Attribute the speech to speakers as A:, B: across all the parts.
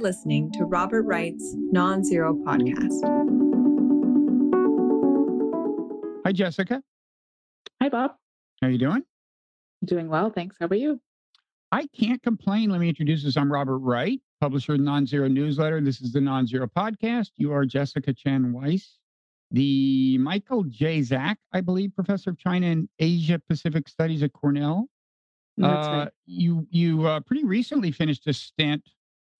A: listening to Robert Wright's Non Zero podcast.
B: Hi, Jessica.
C: Hi, Bob.
B: How are you doing?
C: Doing well, thanks. How about you?
B: I can't complain. Let me introduce us. I'm Robert Wright, publisher of Non-Zero Newsletter. This is the Non-Zero Podcast. You are Jessica Chen Weiss, the Michael J. Zak, I believe, professor of China and Asia Pacific Studies at Cornell.
C: That's
B: Uh,
C: right.
B: you you uh, pretty recently finished a stint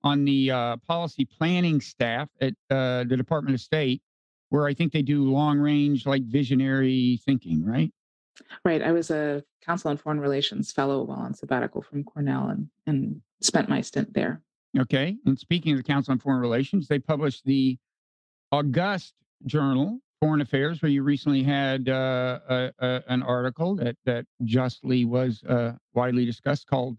B: on the uh, policy planning staff at uh, the Department of State, where I think they do long range, like visionary thinking, right?
C: Right. I was a Council on Foreign Relations fellow while on sabbatical from Cornell and, and spent my stint there.
B: Okay. And speaking of the Council on Foreign Relations, they published the August Journal, Foreign Affairs, where you recently had uh, a, a, an article that that justly was uh, widely discussed called.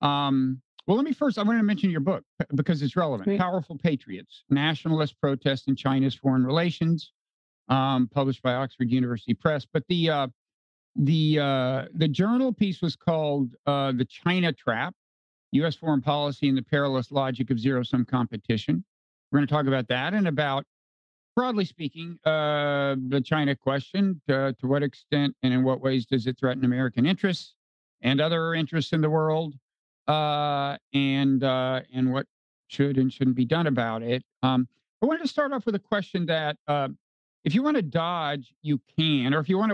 B: Um, well, let me first. I want to mention your book because it's relevant.
C: Great.
B: Powerful Patriots: Nationalist Protest in China's Foreign Relations, um, published by Oxford University Press. But the uh, the uh, the journal piece was called uh, "The China Trap: U.S. Foreign Policy and the Perilous Logic of Zero Sum Competition." We're going to talk about that and about, broadly speaking, uh, the China question. To, to what extent and in what ways does it threaten American interests and other interests in the world? Uh, and uh, and what should and shouldn't be done about it? Um, I wanted to start off with a question that uh, if you want to dodge, you can, or if you want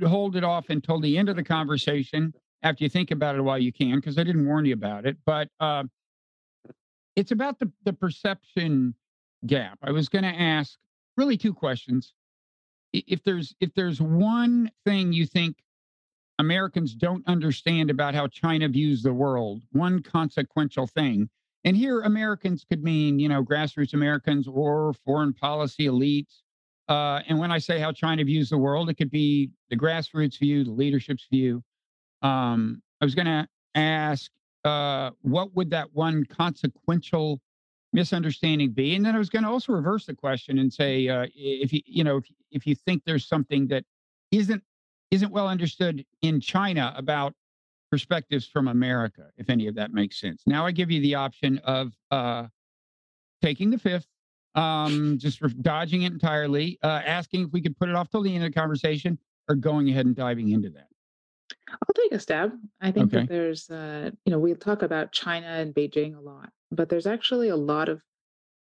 B: to hold it off until the end of the conversation after you think about it while, you can, because I didn't warn you about it. But uh, it's about the, the perception gap. I was going to ask really two questions. If there's if there's one thing you think Americans don't understand about how China views the world, one consequential thing, and here Americans could mean you know grassroots Americans or foreign policy elites. Uh, and when I say how China views the world, it could be the grassroots view, the leadership's view. Um, I was going to ask, uh, what would that one consequential misunderstanding be? And then I was going to also reverse the question and say, uh, if you you know if if you think there's something that isn't isn't well understood in China about perspectives from America, if any of that makes sense. Now I give you the option of uh, taking the fifth, um, just dodging it entirely, uh, asking if we could put it off till the end of the conversation, or going ahead and diving into that.
C: I'll take a stab. I think
B: Okay.
C: that there's, uh, you know, we talk about China and Beijing a lot, but there's actually a lot of,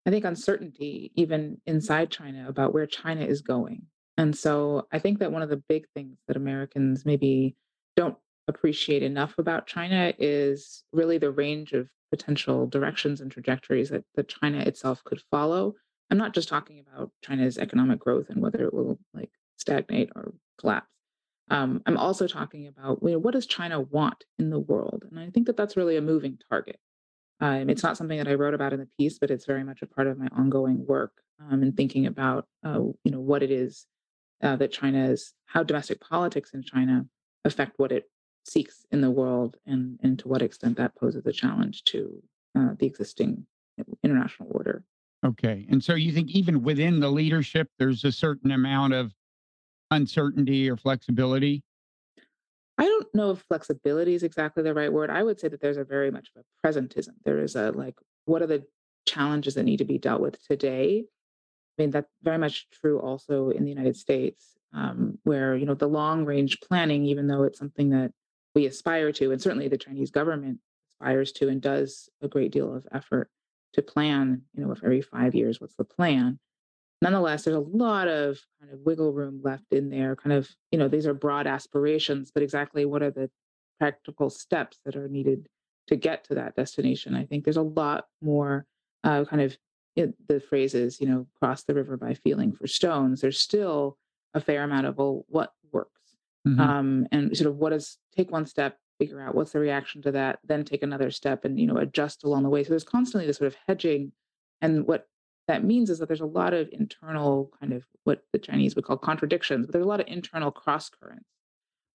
C: I think, uncertainty even inside China about where China is going. And so I think that one of the big things that Americans maybe don't appreciate enough about China is really the range of potential directions and trajectories that, that China itself could follow. I'm not just talking about China's economic growth and whether it will like stagnate or collapse. Um, I'm also talking about you know, what does China want in the world, and I think that that's really a moving target. Um, it's not something that I wrote about in the piece, but it's very much a part of my ongoing work um, in thinking about uh, you know what it is uh, that China is, how domestic politics in China affect what it seeks in the world, and and to what extent that poses a challenge to uh, the existing international order.
B: Okay. And so you think even within the leadership, there's a certain amount of uncertainty or flexibility?
C: I don't know if flexibility is exactly the right word. I would say that there's a very much of a presentism. There is a like, what are the challenges that need to be dealt with today? I mean, that's very much true also in the United States, um, where you know the long range planning, even though it's something that we aspire to, and certainly the Chinese government aspires to and does a great deal of effort to plan. You know, if every five years, what's the plan? nonetheless, there's a lot of kind of wiggle room left in there. Kind of, you know, these are broad aspirations, but exactly what are the practical steps that are needed to get to that destination? I think there's a lot more uh, kind of it, the phrases, you know, cross the river by feeling for stones. There's still a fair amount of well, what works,
B: Mhm.
C: um, and sort of what is take one step, figure out what's the reaction to that, then take another step, and you know, adjust along the way. So there's constantly this sort of hedging, and what that means is that there's a lot of internal kind of what the Chinese would call contradictions, but there's a lot of internal cross currents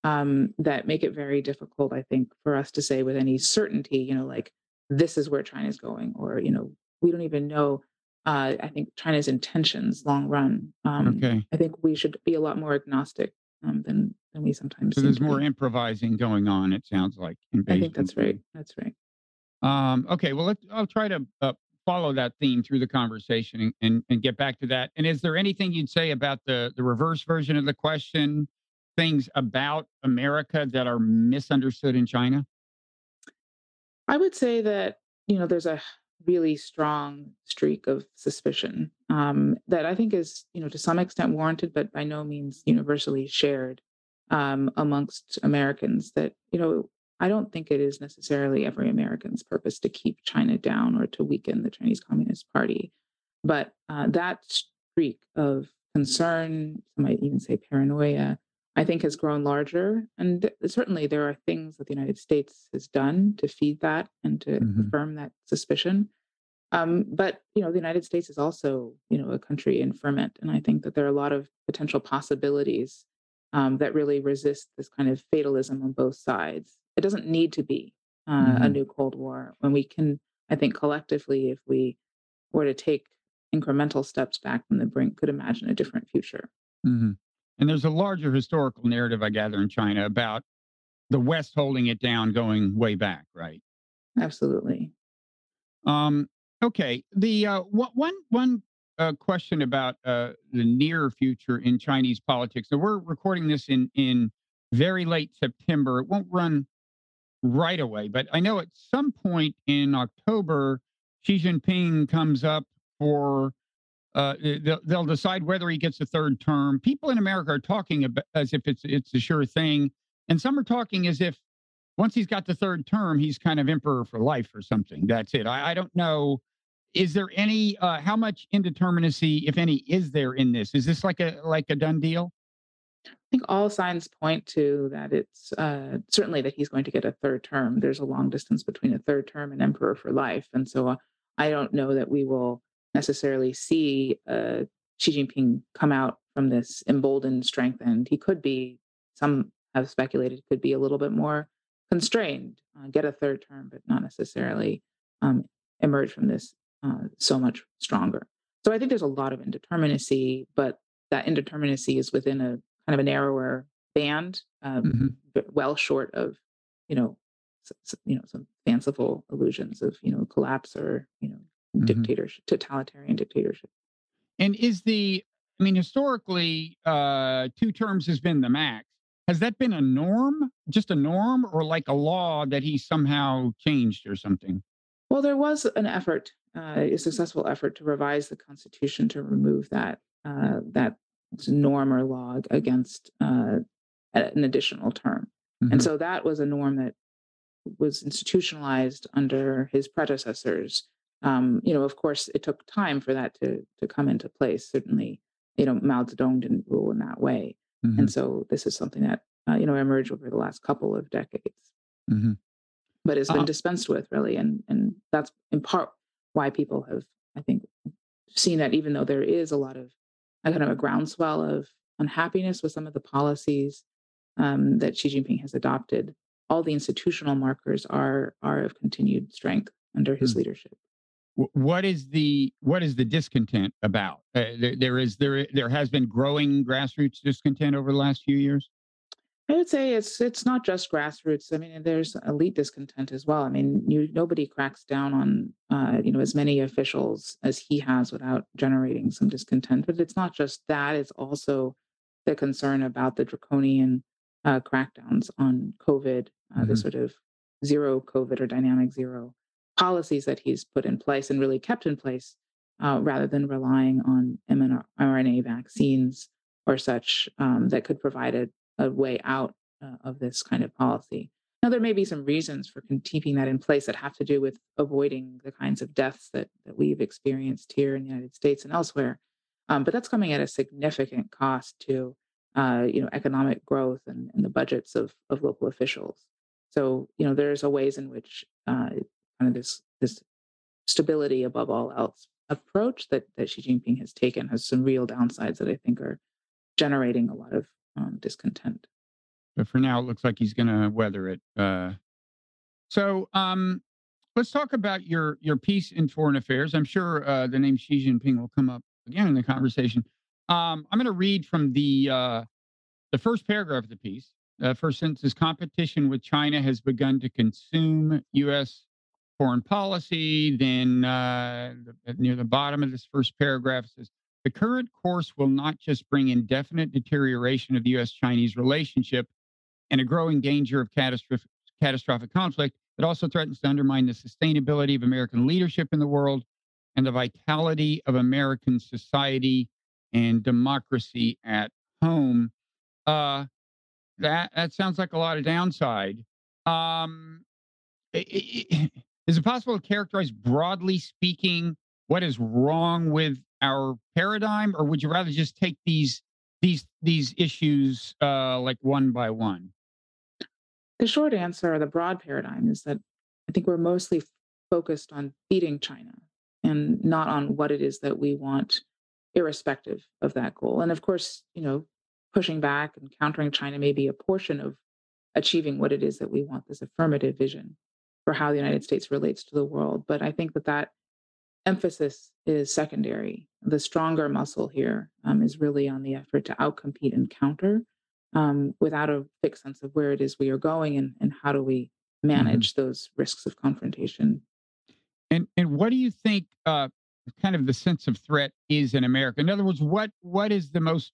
C: um, that make it very difficult, I think, for us to say with any certainty, you know, like this is where China's going, or you know, we don't even know. Uh, I think China's intentions, long run. Um,
B: Okay.
C: I think we should be a lot more agnostic um, than than we sometimes.
B: So there's more
C: be.
B: improvising going on, it sounds like. In
C: I think that's right. That's right.
B: Um, okay. Well, let, I'll try to uh, follow that theme through the conversation and, and, and get back to that. And is there anything you'd say about the the reverse version of the question? Things about America that are misunderstood in China?
C: I would say that, you know, there's a really strong streak of suspicion um, that I think is, you know, to some extent warranted, but by no means universally shared um, amongst Americans that, you know, I don't think it is necessarily every American's purpose to keep China down or to weaken the Chinese Communist Party. But uh, that streak of concern, might even say paranoia, I think has grown larger. And th- certainly there are things that the United States has done to feed that and to
B: hmm
C: affirm that suspicion. Um, but you know, the United States is also, you know, a country in ferment. And I think that there are a lot of potential possibilities um, that really resist this kind of fatalism on both sides. It doesn't need to be uh, a
B: hmm
C: new Cold War when we can, I think, collectively, if we were to take incremental steps back from the brink, could imagine a different future.
B: hmm And there's a larger historical narrative, I gather, in China about the West holding it down, going way back, right?
C: Absolutely.
B: Um, okay. The uh, one one one uh, question about uh, the near future in Chinese politics. So we're recording this in in very late September. It won't run right away, but I know at some point in October, Xi Jinping comes up for. Uh, they'll, they'll decide whether he gets a third term. People in America are talking about as if it's it's a sure thing, and some are talking as if once he's got the third term, he's kind of emperor for life or something. That's it. I, I don't know. Is there any uh, how much indeterminacy, if any, is there in this? Is this like a like a done deal?
C: I think all signs point to that it's uh, certainly that he's going to get a third term. There's a long distance between a third term and emperor for life. And so uh, I don't know that we will necessarily see uh, Xi Jinping come out from this emboldened, strengthened. He could be, some have speculated, could be a little bit more constrained, uh, get a third term, but not necessarily um, emerge from this uh, so much stronger. So I think there's a lot of indeterminacy, but that indeterminacy is within a kind of a narrower band, um,
B: hmm
C: well short of, you know, you know, some fanciful illusions of, you know, collapse or, you know,
B: hmm
C: dictatorship, totalitarian dictatorship.
B: And is the, I mean, historically, uh, two terms has been the max. Has that been a norm, just a norm, or like a law that he somehow changed or something?
C: Well, there was an effort, uh, a successful effort to revise the Constitution to remove that uh, that norm or law against uh, an additional term, and
B: hmm
C: so that was a norm that was institutionalized under his predecessors. Um, you know, of course, it took time for that to to come into place. Certainly, you know, Mao Zedong didn't rule in that way,
B: hmm
C: and so this is something that uh, you know emerged over the last couple of decades,
B: hmm
C: but has been
B: Uh,
C: dispensed with really, and and that's in part why people have, I think, seen that even though there is a lot of a kind of a groundswell of unhappiness with some of the policies um, that Xi Jinping has adopted, all the institutional markers are are of continued strength under his
B: hmm.
C: leadership.
B: Wh- what is the what is the discontent about? Uh, there, there is there there has been growing grassroots discontent over the last few years.
C: I would say it's it's not just grassroots. I mean, there's elite discontent as well. I mean, you nobody cracks down on uh, you know as many officials as he has without generating some discontent. But it's not just that; it's also the concern about the draconian uh, crackdowns on COVID, uh, the
B: hmm
C: sort of zero COVID or dynamic zero policies that he's put in place and really kept in place, uh, rather than relying on mRNA vaccines or such um, that could provide a a way out uh, of this kind of policy. Now, there may be some reasons for keeping that in place that have to do with avoiding the kinds of deaths that, that we've experienced here in the United States and elsewhere. Um, but that's coming at a significant cost to uh, you know economic growth and, and the budgets of, of local officials. So you know there's a ways in which uh, kind of this this stability above all else approach that that Xi Jinping has taken has some real downsides that I think are generating a lot of um, discontent.
B: But for now, it looks like he's going to weather it. Uh, so um, let's talk about your your piece in foreign affairs. I'm sure uh, the name Xi Jinping will come up again in the conversation. Um, I'm going to read from the uh, the first paragraph of the piece. Uh, first sentence competition with China has begun to consume U.S. foreign policy. Then uh, near the bottom of this first paragraph says the current course will not just bring indefinite deterioration of the U.S. Chinese relationship and a growing danger of catastrophic, catastrophic conflict, it also threatens to undermine the sustainability of American leadership in the world and the vitality of American society and democracy at home. Uh, that that sounds like a lot of downside. Um, it, is it possible to characterize broadly speaking what is wrong with our paradigm, or would you rather just take these these these issues uh, like one by one?
C: The short answer, or the broad paradigm, is that I think we're mostly focused on beating China and not on what it is that we want, irrespective of that goal. And of course, you know, pushing back and countering China may be a portion of achieving what it is that we want this affirmative vision for how the United States relates to the world. But I think that that emphasis is secondary. The stronger muscle here um, is really on the effort to outcompete and counter um, without a fixed sense of where it is we are going and, and how do we mm-hmm. manage mm-hmm. those risks of confrontation.
B: And and what do you think uh, kind of the sense of threat is in America? In other words, what what is the most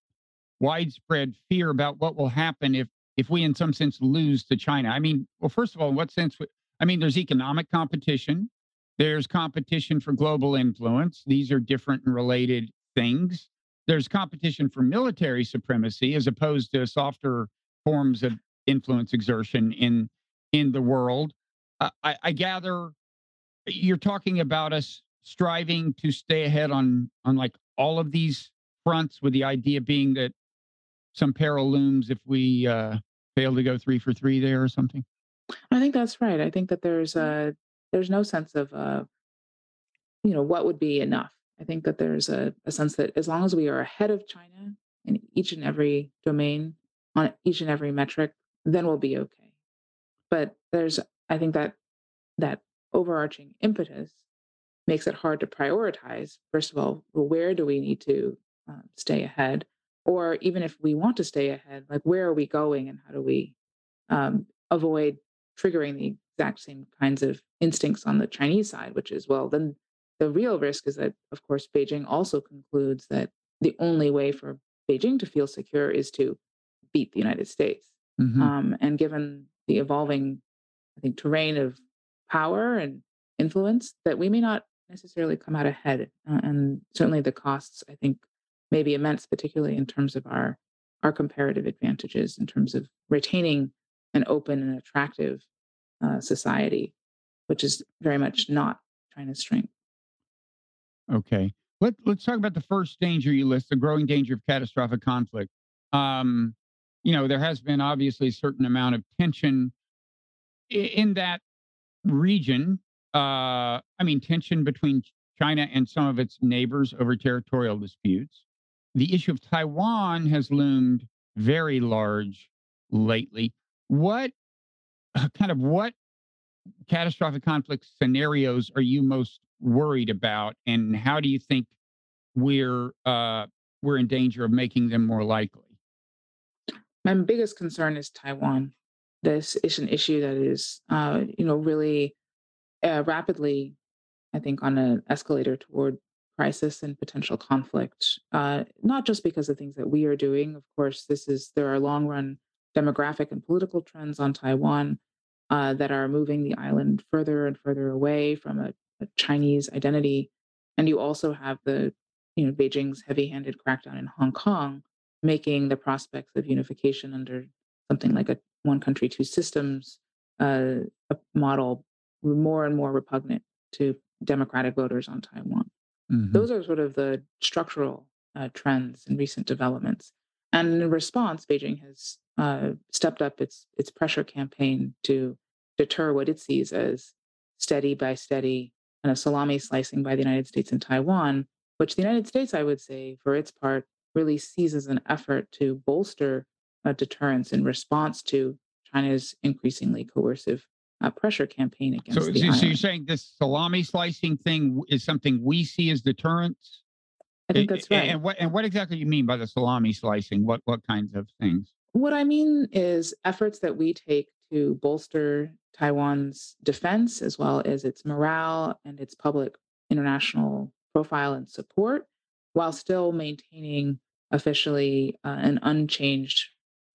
B: widespread fear about what will happen if if we in some sense lose to China? I mean, well, first of all, in what sense? I mean, there's economic competition. There's competition for global influence. These are different and related things. There's competition for military supremacy as opposed to softer forms of influence exertion in in the world. I, I gather you're talking about us striving to stay ahead on on like all of these fronts, with the idea being that some peril looms if we uh, fail to go three for three there or something.
C: I think that's right. I think that there's a there's no sense of uh, you know what would be enough. I think that there's a, a sense that as long as we are ahead of China in each and every domain on each and every metric, then we'll be okay. But there's I think that that overarching impetus makes it hard to prioritize. First of all, where do we need to um, stay ahead? Or even if we want to stay ahead, like where are we going and how do we um, avoid triggering the exact same kinds of instincts on the Chinese side, which is, well, then the real risk is that, of course, Beijing also concludes that the only way for Beijing to feel secure is to beat the United States. Mm-hmm. Um, and given the evolving, I think, terrain of power and influence, that we may not necessarily come out ahead. Uh, and certainly the costs, I think, may be immense, particularly in terms of our our comparative advantages in terms of retaining an open and attractive uh, society, which is very much not China's strength.
B: Okay. Let, let's talk about the first danger you list the growing danger of catastrophic conflict. Um, you know, there has been obviously a certain amount of tension in that region. Uh, I mean, tension between China and some of its neighbors over territorial disputes. The issue of Taiwan has loomed very large lately. What kind of what catastrophic conflict scenarios are you most worried about, and how do you think we're uh, we're in danger of making them more likely?
C: My biggest concern is Taiwan. This is an issue that is, uh, you know, really uh, rapidly, I think, on an escalator toward crisis and potential conflict. Uh, not just because of things that we are doing. Of course, this is there are long run demographic and political trends on Taiwan uh, that are moving the island further and further away from a, a, Chinese identity. And you also have the, you know, Beijing's heavy-handed crackdown in Hong Kong, making the prospects of unification under something like a one country, two systems uh, model more and more repugnant to democratic voters on Taiwan. Mm-hmm. Those are sort of the structural uh, trends and recent developments. And in response, Beijing has uh, stepped up its its pressure campaign to deter what it sees as steady by steady kind of salami slicing by the United States and Taiwan, which the United States, I would say, for its part, really sees as an effort to bolster a deterrence in response to China's increasingly coercive uh, pressure campaign against
B: so, so, so you're saying this salami slicing thing is something we see as deterrence?
C: I think that's right.
B: And what and what exactly do you mean by the salami slicing? What what kinds of things?
C: What I mean is efforts that we take to bolster Taiwan's defense, as well as its morale and its public international profile and support, while still maintaining officially uh, an unchanged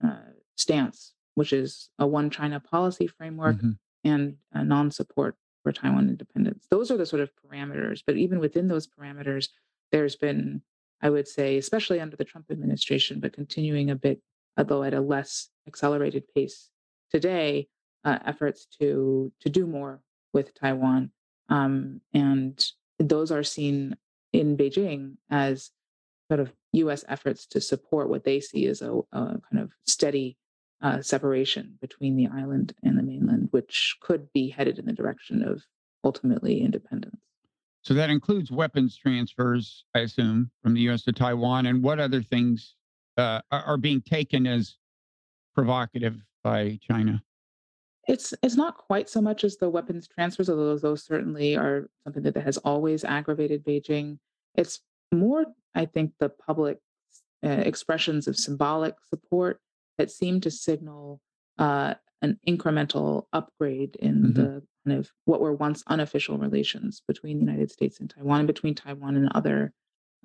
C: uh, stance, which is a one China policy framework
B: Mhm.
C: and non support for Taiwan independence. Those are the sort of parameters. But even within those parameters, there's been, I would say, especially under the Trump administration, but continuing a bit, although at a less accelerated pace today, uh, efforts to to do more with Taiwan, um, and those are seen in Beijing as sort of U.S. efforts to support what they see as a, a kind of steady uh, separation between the island and the mainland, which could be headed in the direction of ultimately independence.
B: So that includes weapons transfers, I assume, from the U.S. to Taiwan. And what other things uh, are, are being taken as provocative by China?
C: It's it's not quite so much as the weapons transfers, although those certainly are something that has always aggravated Beijing. It's more, I think, the public uh, expressions of symbolic support that seem to signal uh, an incremental upgrade in
B: Mhm.
C: the kind of what were once unofficial relations between the United States and Taiwan, and between Taiwan and other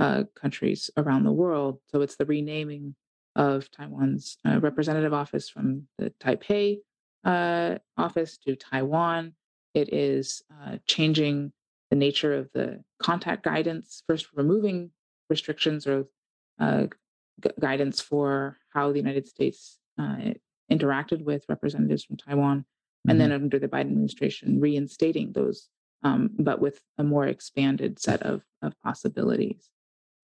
C: uh, countries around the world. So it's the renaming of Taiwan's uh, representative office from the Taipei uh, office to Taiwan. It is uh, changing the nature of the contact guidance, first removing restrictions or uh, gu- guidance for how the United States uh, interacted with representatives from Taiwan, and then under the Biden administration, reinstating those, um, but with a more expanded set of, of possibilities.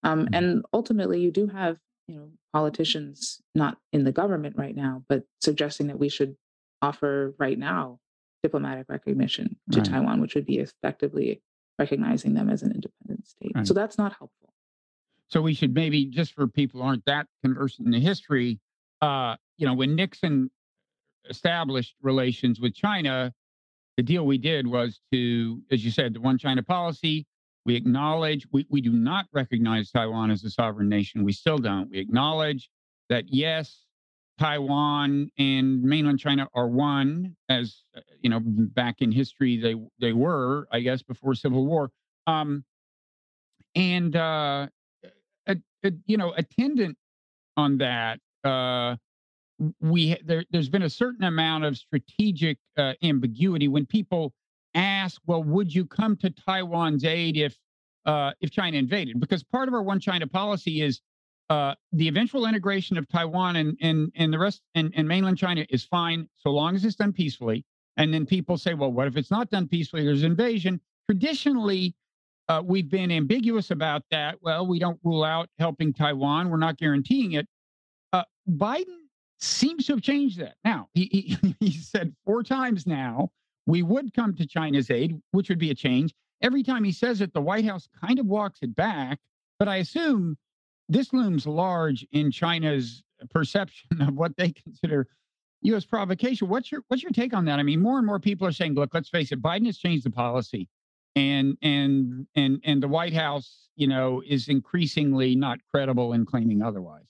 C: Um,
B: Mhm.
C: and ultimately, you do have you know politicians not in the government right now, but suggesting that we should offer right now diplomatic recognition to
B: Right.
C: Taiwan, which would be effectively recognizing them as an independent state.
B: Right.
C: So that's not helpful.
B: So we should maybe, just for people who aren't that conversant in the history, uh, you know, when Nixon established relations with China, the deal we did was to, as you said, the one China policy. We acknowledge we, we do not recognize Taiwan as a sovereign nation. We still don't. We acknowledge that yes, Taiwan and mainland China are one, as uh, you know, back in history they they were, I guess, before Civil War. Um, and uh, a, a, you know, attendant on that, uh, we there, there's been a certain amount of strategic uh, ambiguity when people ask, "Well, would you come to Taiwan's aid if uh, if China invaded?" Because part of our one China policy is uh, the eventual integration of Taiwan and and and the rest and, and mainland China is fine so long as it's done peacefully. And then people say, "Well, what if it's not done peacefully? There's invasion." Traditionally, uh, we've been ambiguous about that. Well, we don't rule out helping Taiwan. We're not guaranteeing it. Uh, Biden seems to have changed that. Now, he, he, he said four times now we would come to China's aid, which would be a change. Every time he says it, the White House kind of walks it back. But I assume this looms large in China's perception of what they consider U.S. provocation. What's your what's your take on that? I mean, more and more people are saying, "Look, let's face it, Biden has changed the policy and and and and the White House, you know, is increasingly not credible in claiming otherwise.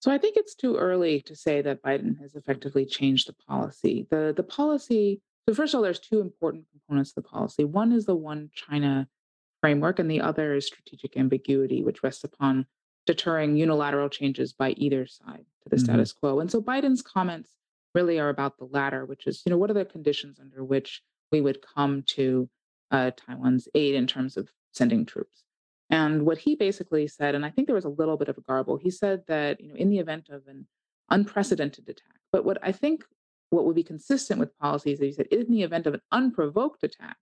C: So I think it's too early to say that Biden has effectively changed the policy. The the policy, so first of all, there's two important components to the policy. One is the one China framework, and the other is strategic ambiguity, which rests upon deterring unilateral changes by either side to the
B: Mhm.
C: status quo. And so Biden's comments really are about the latter, which is, you know, what are the conditions under which we would come to uh, Taiwan's aid in terms of sending troops? And what he basically said, and I think there was a little bit of a garble, he said that, you know, in the event of an unprecedented attack, but what I think what would be consistent with policies that he said, in the event of an unprovoked attack,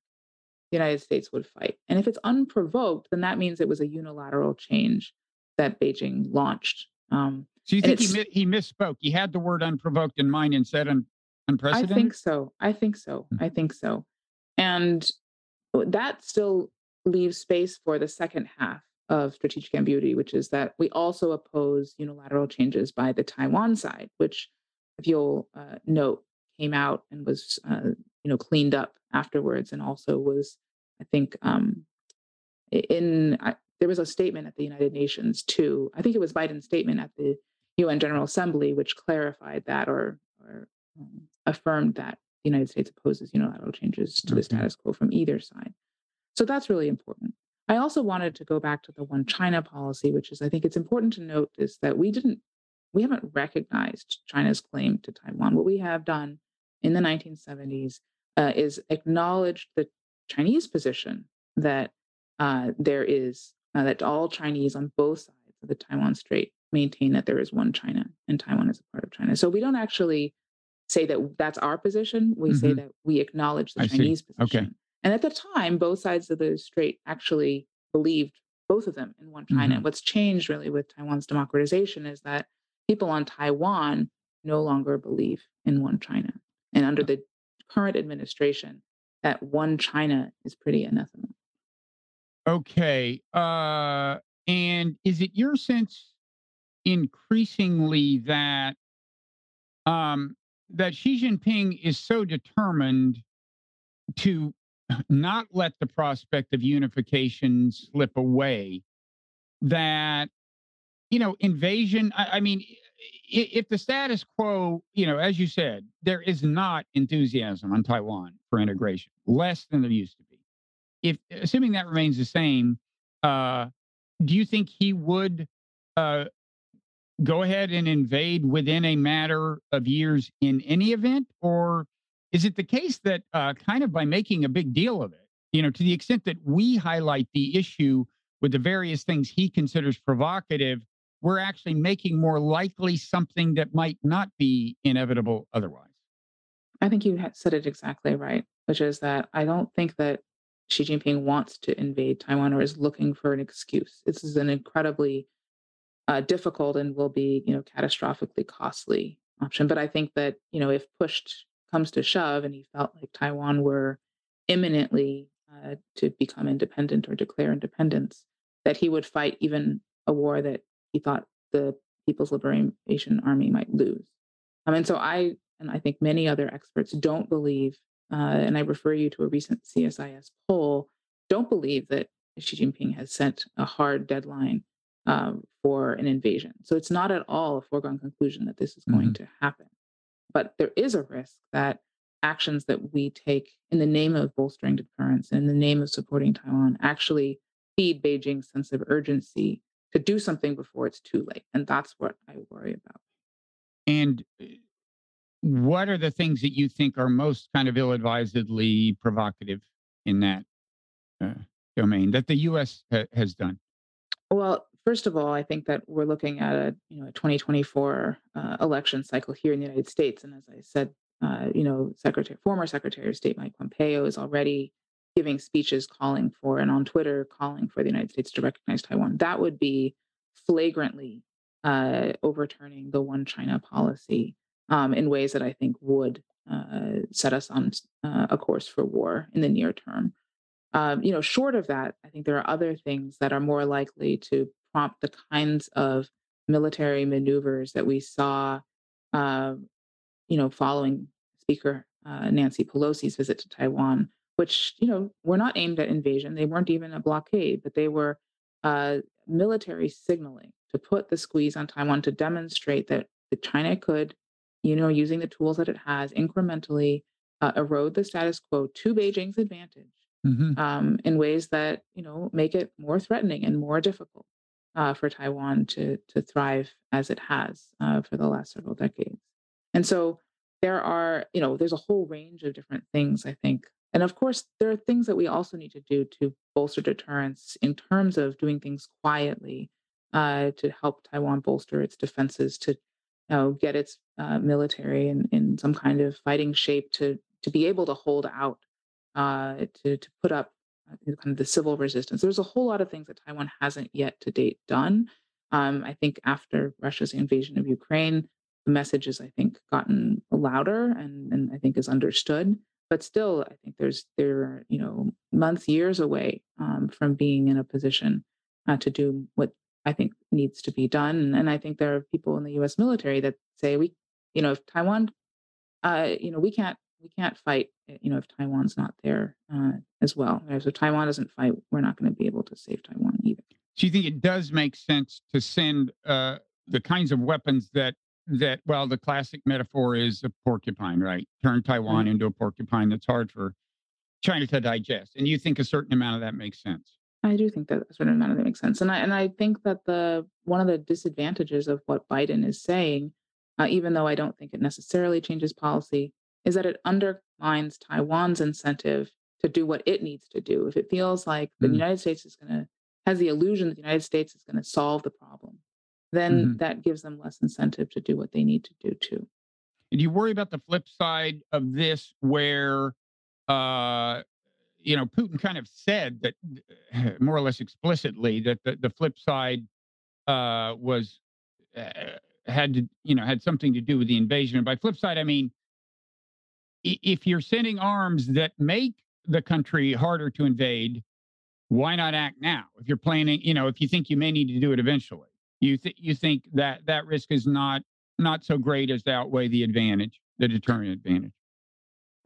C: the United States would fight. And if it's unprovoked, then that means it was a unilateral change that Beijing launched. Um,
B: So you think he mi- he misspoke? He had the word unprovoked in mind and said un-
C: I think so. I think so.
B: Mm.
C: I think so. And that still leaves space for the second half of strategic ambiguity, which is that we also oppose unilateral changes by the Taiwan side, which, you'll uh, note, came out and was uh, you know cleaned up afterwards, and also was, I think, um, in I, there was a statement at the United Nations too. I think it was Biden's statement at the UN General Assembly, which clarified that or or um, affirmed that the United States opposes unilateral changes to the status quo from either side. So that's really important. I also wanted to go back to the one China policy, which is I think it's important to note is that we didn't we haven't recognized China's claim to Taiwan. What we have done in the 1970s uh, is acknowledged the Chinese position that uh, there is uh, that all Chinese on both sides of the Taiwan Strait maintain that there is one China and Taiwan is a part of China. So we don't actually say that that's our position. We say
B: Mhm.
C: that we acknowledge the
B: I see.
C: Chinese
B: Okay.
C: And at the time, both sides of the strait actually believed both of them in one China.
B: Mhm.
C: What's changed really with Taiwan's democratization is that people on Taiwan no longer believe in one China. And under the current administration, that one China is pretty anathema.
B: Okay. Uh, and is it your sense increasingly that um, that Xi Jinping is so determined to not let the prospect of unification slip away that you know invasion I, I mean if the status quo you know as you said there is not enthusiasm on taiwan for integration less than there used to be. If assuming that remains the same uh do you think he would uh go ahead and invade within a matter of years in any event? Or is it the case that uh, kind of by making a big deal of it you know to the extent that we highlight the issue with the various things he considers provocative we're actually making more likely something that might not be inevitable otherwise
C: I think you said it exactly right, which is that I don't think that Xi Jinping wants to invade Taiwan or is looking for an excuse. This is an incredibly uh, difficult and will be, you know, catastrophically costly option. But I think that, you know, if pushed comes to shove and he felt like Taiwan were imminently uh, to become independent or declare independence, that he would fight even a war that he thought the People's Liberation Army might lose. Um, and so I, and I think many other experts don't believe, uh, and I refer you to a recent CSIS poll, don't believe that Xi Jinping has set a hard deadline um, for an invasion. So it's not at all a foregone conclusion that this is going to happen. But there is a risk that actions that we take in the name of bolstering deterrence and in the name of supporting Taiwan actually feed Beijing's sense of urgency to do something before it's too late. And that's what I worry about.
B: and uh, what are the things that you think are most kind of ill-advisedly provocative in that uh, domain that the us ha- has done
C: Well, first of all, I think that we're looking at a you know a 2024 uh, election cycle here in the United States, and as I said, uh, you know, Secretary, former Secretary of State Mike Pompeo is already giving speeches calling for and on Twitter calling for the United States to recognize Taiwan. That would be flagrantly uh, overturning the one China policy um, in ways that I think would uh, set us on uh, a course for war in the near term. Um, you know, short of that, I think there are other things that are more likely to prompt the kinds of military maneuvers that we saw, uh, you know, following Speaker uh, Nancy Pelosi's visit to Taiwan, which you know were not aimed at invasion. They weren't even a blockade, but they were uh, military signaling to put the squeeze on Taiwan to demonstrate that, that China could, you know, using the tools that it has, incrementally uh, erode the status quo to Beijing's advantage
B: Mhm.
C: um, in ways that you know make it more threatening and more difficult uh, for Taiwan to to thrive as it has uh, for the last several decades. And so there are you know there's a whole range of different things I think, and of course there are things that we also need to do to bolster deterrence in terms of doing things quietly uh, to help Taiwan bolster its defenses to you know get its uh, military in, in some kind of fighting shape to to be able to hold out uh, to to put up uh, kind of the civil resistance. There's a whole lot of things that Taiwan hasn't yet to date done. Um, I think after Russia's invasion of Ukraine, the message has I think gotten louder and and I think is understood. But still, I think there's there are you know months, years away um, from being in a position uh, to do what I think needs to be done. And, and I think there are people in the U.S. military that say we, you know, if Taiwan uh, you know, we can't we can't fight, uh, you know, if Taiwan's not there uh, as well. Right? So if Taiwan doesn't fight, we're not going to be able to save Taiwan either.
B: so you think it does make sense to send uh, the kinds of weapons that that well, the classic metaphor is a porcupine, right? Turn Taiwan
C: Right.
B: into a porcupine that's hard for China to digest. And you think a certain amount of that makes sense.
C: I do think that a certain amount of it makes sense, and I and I think that the one of the disadvantages of what Biden is saying, uh, even though I don't think it necessarily changes policy, is that it undermines Taiwan's incentive to do what it needs to do. If it feels like the
B: Mm,
C: United States is going to has the illusion that the United States is going to solve the problem, then
B: mhm.
C: that gives them less incentive to do what they need to do too.
B: And you worry about the flip side of this, where uh, you know Putin kind of said that more or less explicitly that the, the flip side uh, was uh, had to you know had something to do with the invasion. And by flip side, I mean if you're sending arms that make the country harder to invade, why not act now? If you're planning, you know, if you think you may need to do it eventually, you th- you think that that risk is not not so great as to outweigh the advantage, the deterrent advantage.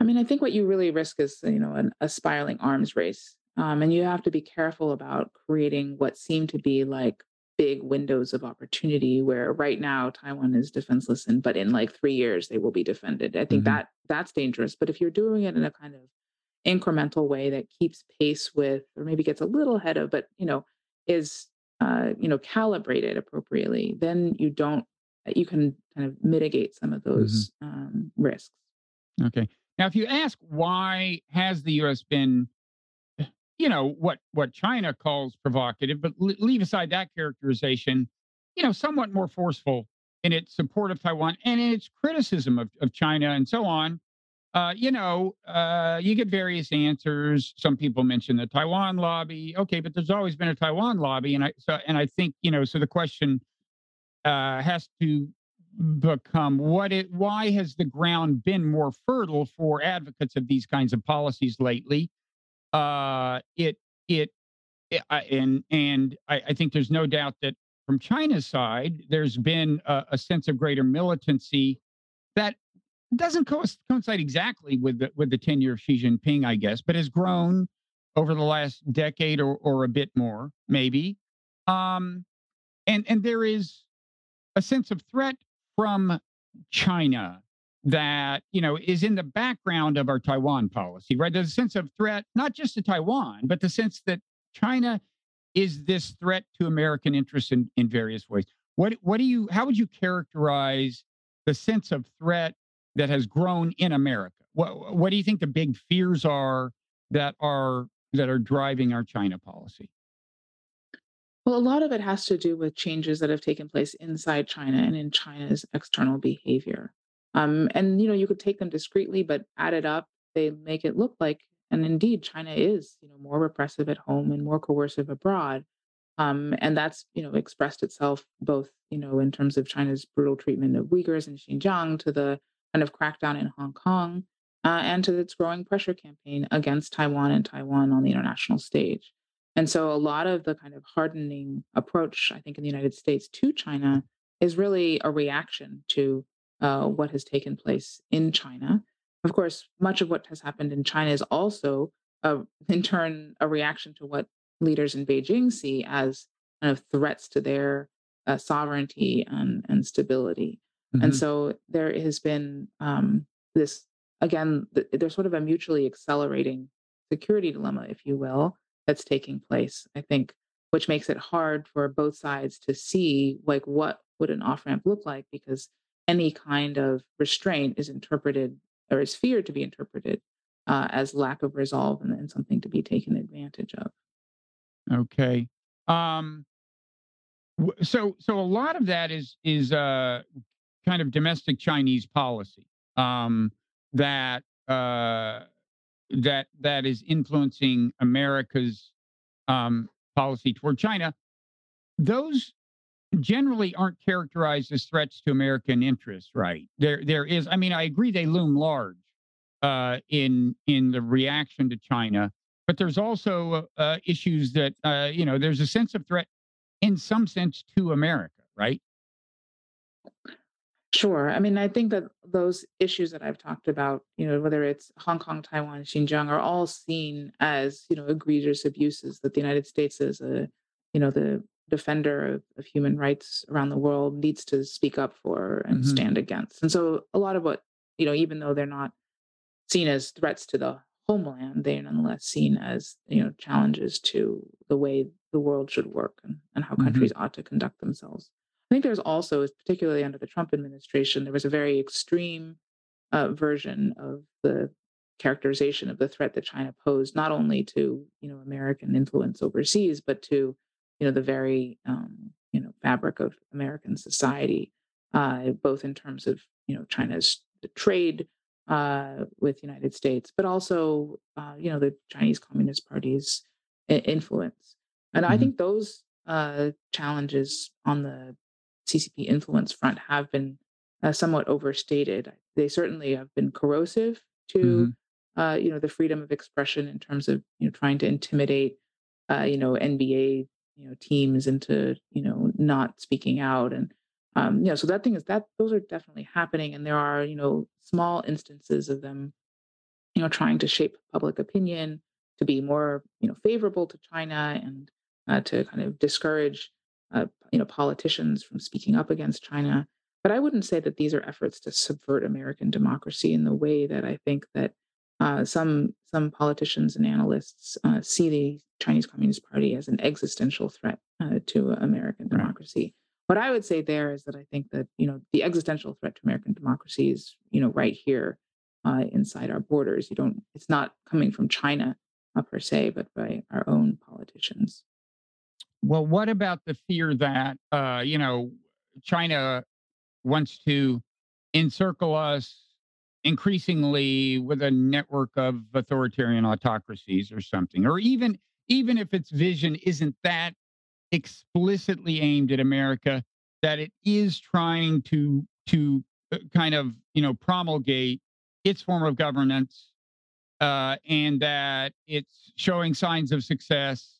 C: I mean, I think what you really risk is, you know, an, a spiraling arms race. Um, and you have to be careful about creating what seem to be like big windows of opportunity where right now Taiwan is defenseless and but in like three years they will be defended. I think
B: hmm
C: that that's dangerous. But if you're doing it in a kind of incremental way that keeps pace with or maybe gets a little ahead of, but you know, is uh, you know, calibrated appropriately, then you don't you can kind of mitigate some of
B: hmm
C: those um, risks.
B: Okay. Now, if you ask why has the U.S. been you know what what China calls provocative, but leave aside that characterization, you know, somewhat more forceful in its support of Taiwan and in its criticism of, of China and so on. Uh, you know, uh, you get various answers. Some people mention the Taiwan lobby. Okay, but there's always been a Taiwan lobby, and I so and I think you know. So the question uh, has to become what it why has the ground been more fertile for advocates of these kinds of policies lately uh it it, it I, and and I, I think there's no doubt that from china's side there's been a, a sense of greater militancy that doesn't co- coincide exactly with the with the tenure of Xi Jinping, I guess, but has grown over the last decade or or a bit more, maybe. Um, and and there is a sense of threat from China that you know is in the background of our Taiwan policy, right? There's a sense of threat, not just to Taiwan, but the sense that China is this threat to American interests in, in various ways. What what do you how would you characterize the sense of threat that has grown in America? What what do you think the big fears are that are that are driving our China policy?
C: Well, a lot of it has to do with changes that have taken place inside China and in China's external behavior. Um, and you know, you could take them discreetly, but added up, they make it look like, and indeed, China is, you know, more repressive at home and more coercive abroad. Um, and that's, you know, expressed itself both, you know, in terms of China's brutal treatment of Uyghurs in Xinjiang to the of crackdown in Hong Kong, uh, and to its growing pressure campaign against Taiwan and Taiwan on the international stage. And so a lot of the kind of hardening approach, I think, in the United States to China is really a reaction to uh, what has taken place in China. Of course, much of what has happened in China is also, uh, in turn, a reaction to what leaders in Beijing see as kind of threats to their uh, sovereignty and, and stability. And
B: hmm
C: so there has been um, this, again, th- there's sort of a mutually accelerating security dilemma, if you will, that's taking place, I think, which makes it hard for both sides to see like what would an off ramp look like because any kind of restraint is interpreted or is feared to be interpreted uh, as lack of resolve and, and something to be taken advantage of.
B: Okay. Um, so so a lot of that is is uh, kind of domestic Chinese policy um, that uh, that that is influencing America's um, policy toward China. Those generally aren't characterized as threats to American interests, right? There there is. I mean, I agree they loom large uh, in in the reaction to China, but there's also uh, issues that uh, you know. There's a sense of threat in some sense to America, right?
C: Sure. I mean, I think that those issues that I've talked about, you know, whether it's Hong Kong, Taiwan, Xinjiang, are all seen as, you know, egregious abuses that the United States is a, you know, the defender of, of human rights around the world needs to speak up for and
B: hmm
C: stand against. And so a lot of what, you know, even though they're not seen as threats to the homeland, they are nonetheless seen as, you know, challenges to the way the world should work and, and how
B: hmm
C: countries ought to conduct themselves. I think there's also, particularly under the Trump administration, there was a very extreme uh, version of the characterization of the threat that China posed, not only to you know American influence overseas, but to you know the very um, you know fabric of American society, uh, both in terms of you know China's trade uh, with the United States, but also uh, you know the Chinese Communist Party's influence. And I
B: hmm
C: think those uh, challenges on the CCP influence front have been uh, somewhat overstated. They certainly have been corrosive to
B: hmm
C: uh, you know the freedom of expression in terms of you know trying to intimidate uh, you know NBA you know teams into you know not speaking out and um, you know so that thing is that those are definitely happening and there are you know small instances of them you know, trying to shape public opinion to be more, you know, favorable to China and uh, to kind of discourage, uh, you know, politicians from speaking up against China. But I wouldn't say that these are efforts to subvert American democracy in the way that I think that uh, some some politicians and analysts uh, see the Chinese Communist Party as an existential threat uh, to American
B: Right.
C: democracy. What I would say there is that I think that you know the existential threat to American democracy is you know right here uh, inside our borders. You don't. It's not coming from China uh, per se, but by our own politicians.
B: Well, what about the fear that uh, you know China wants to encircle us increasingly with a network of authoritarian autocracies or something, or even even if its vision isn't that explicitly aimed at America, that it is trying to to uh, kind of you know promulgate its form of governance, uh, and that it's showing signs of success,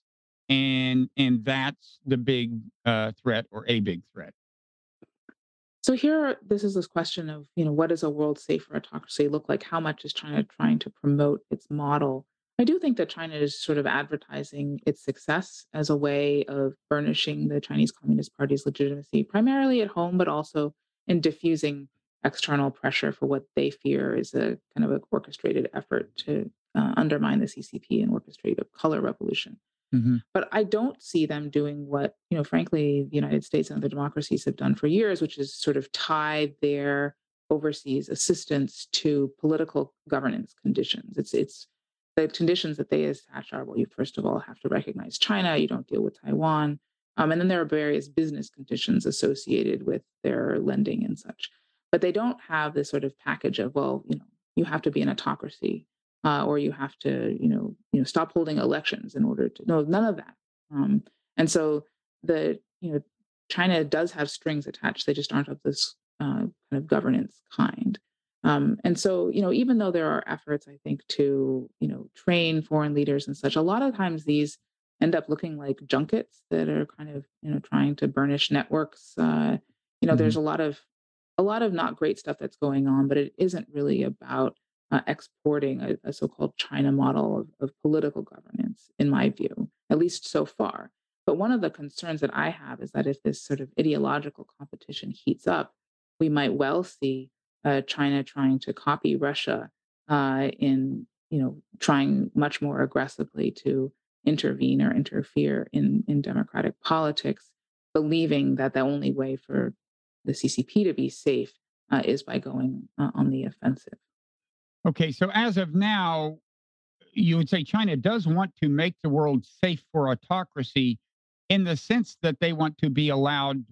B: and and that's the big uh, threat or a big threat.
C: So here, this is this question of, you know, what does a world safer autocracy look like? How much is China trying to promote its model? I do think that China is sort of advertising its success as a way of burnishing the Chinese Communist Party's legitimacy, primarily at home, but also in diffusing external pressure for what they fear is a kind of an orchestrated effort to uh, undermine the CCP and orchestrate a color revolution.
B: Hmm
C: But I don't see them doing what, you know, frankly, the United States and other democracies have done for years, which is sort of tie their overseas assistance to political governance conditions. It's it's the conditions that they attach are well, you first of all have to recognize China, you don't deal with Taiwan. Um, and then there are various business conditions associated with their lending and such. But they don't have this sort of package of, well, you know, you have to be an autocracy uh, or you have to, you know, you know, stop holding elections in order to. No, none of that. Um, and so the, you know, China does have strings attached. They just aren't of this uh, kind of governance kind. Um, and so, you know, even though there are efforts, I think, to, you know, train foreign leaders and such, a lot of times these end up looking like junkets that are kind of, you know, trying to burnish networks. Uh, you know,
B: hmm
C: there's a lot of a lot of not great stuff that's going on, but it isn't really about uh, exporting a, a so-called China model of, of political governance, in my view, at least so far. But one of the concerns that I have is that if this sort of ideological competition heats up, we might well see uh, China trying to copy Russia uh, in, you know, trying much more aggressively to intervene or interfere in in democratic politics, believing that the only way for the CCP to be safe uh, is by going uh, on the offensive.
B: Okay, so as of now, you would say China does want to make the world safe for autocracy in the sense that they want to be allowed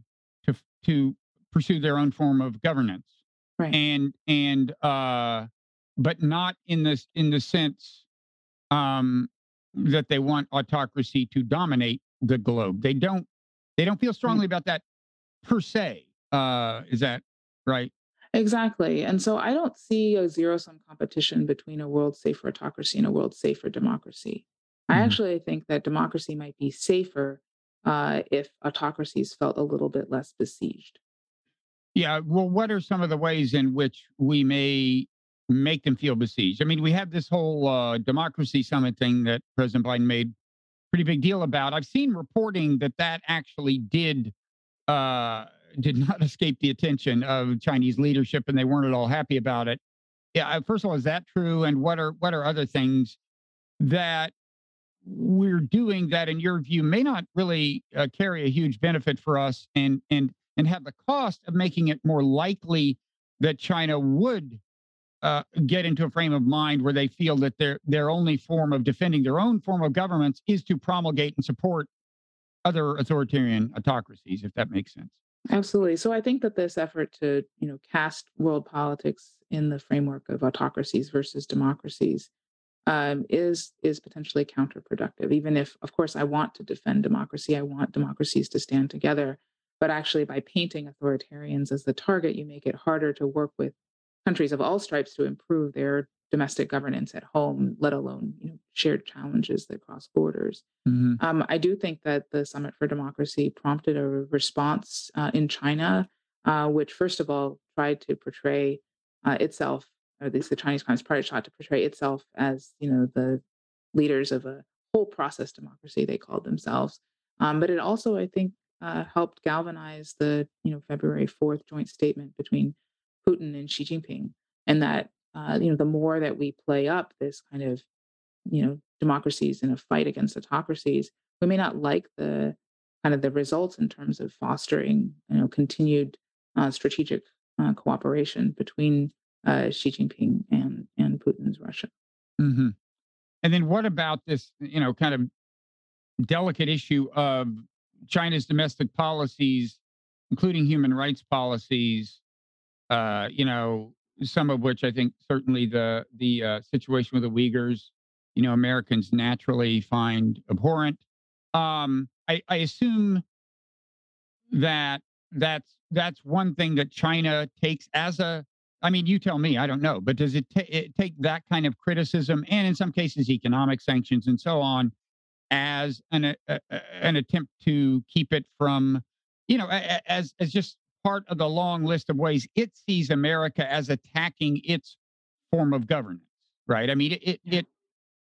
B: to to pursue their own form of governance
C: Right.
B: and and uh but not in this in the sense um that they want autocracy to dominate the globe. They don't they don't feel strongly about that per se uh is that right
C: Exactly. And so I don't see a zero sum competition between a world safer autocracy and a world safer democracy. I
B: Mhm.
C: actually think that democracy might be safer uh, if autocracies felt a little bit less besieged.
B: Yeah. Well, what are some of the ways in which we may make them feel besieged? I mean, we have this whole uh, democracy summit thing that President Biden made pretty big deal about. I've seen reporting that that actually did uh, did not escape the attention of Chinese leadership, and they weren't at all happy about it. Yeah, first of all, is that true? And what are what are other things that we're doing that, in your view, may not really uh, carry a huge benefit for us, and and and have the cost of making it more likely that China would uh, get into a frame of mind where they feel that their their only form of defending their own form of governments is to promulgate and support other authoritarian autocracies, if that makes sense.
C: Absolutely. So I think that this effort to, you know, cast world politics in the framework of autocracies versus democracies um, is is potentially counterproductive. Even if, of course, I want to defend democracy, I want democracies to stand together. But actually, by painting authoritarians as the target, you make it harder to work with countries of all stripes to improve their domestic governance at home, let alone you know shared challenges that cross borders. Mm-hmm. Um, I do think that the Summit for Democracy prompted a response uh, in China, uh, which first of all tried to portray uh, itself, or at least the Chinese Communist Party tried to portray itself as you know the leaders of a whole process democracy. They called themselves, um, but it also I think uh, helped galvanize the you know February fourth joint statement between Putin and Xi Jinping, and that uh, you know the more that we play up this kind of you know democracies in a fight against autocracies, we may not like the kind of the results in terms of fostering you know continued uh, strategic uh, cooperation between uh, Xi Jinping and and Putin's Russia.
B: Mm-hmm. And then what about this you know kind of delicate issue of China's domestic policies, including human rights policies, uh, you know, some of which I think certainly the the uh, situation with the Uyghurs, you know, Americans naturally find abhorrent. Um, I, I assume that that's that's one thing that China takes as a. I mean, you tell me. I don't know, but does it, ta- it take that kind of criticism and in some cases economic sanctions and so on as an a, a, an attempt to keep it from, you know, as as just part of the long list of ways it sees America as attacking its form of governance, right? I mean, it it it,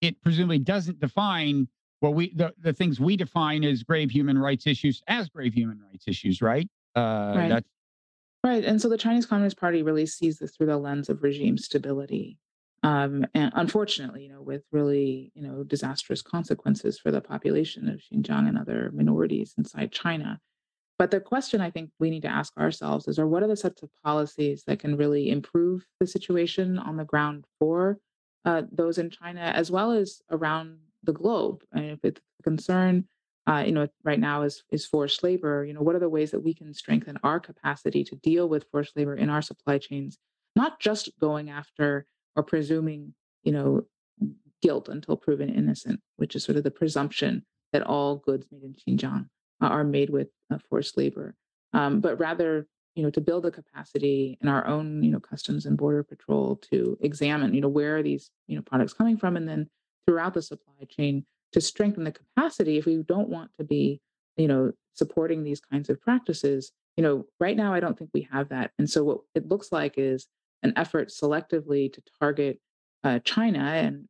B: it presumably doesn't define well we the, the things we define as grave human rights issues as grave human rights issues, right?
C: Uh, right. That's right. And so the Chinese Communist Party really sees this through the lens of regime stability. Um, and unfortunately, you know, with really, you know, disastrous consequences for the population of Xinjiang and other minorities inside China. But the question I think we need to ask ourselves is, or what are the sets of policies that can really improve the situation on the ground for uh, those in China as well as around the globe? And if it's a concern, uh, you know, right now is is forced labor. You know, what are the ways that we can strengthen our capacity to deal with forced labor in our supply chains, not just going after or presuming, you know, guilt until proven innocent, which is sort of the presumption that all goods made in Xinjiang are made with uh, forced labor, um, but rather, you know, to build a capacity in our own, you know, customs and border patrol to examine, you know, where are these, you know, products coming from, and then throughout the supply chain to strengthen the capacity if we don't want to be, you know, supporting these kinds of practices. You know, right now I don't think we have that, and so what it looks like is an effort selectively to target uh, China and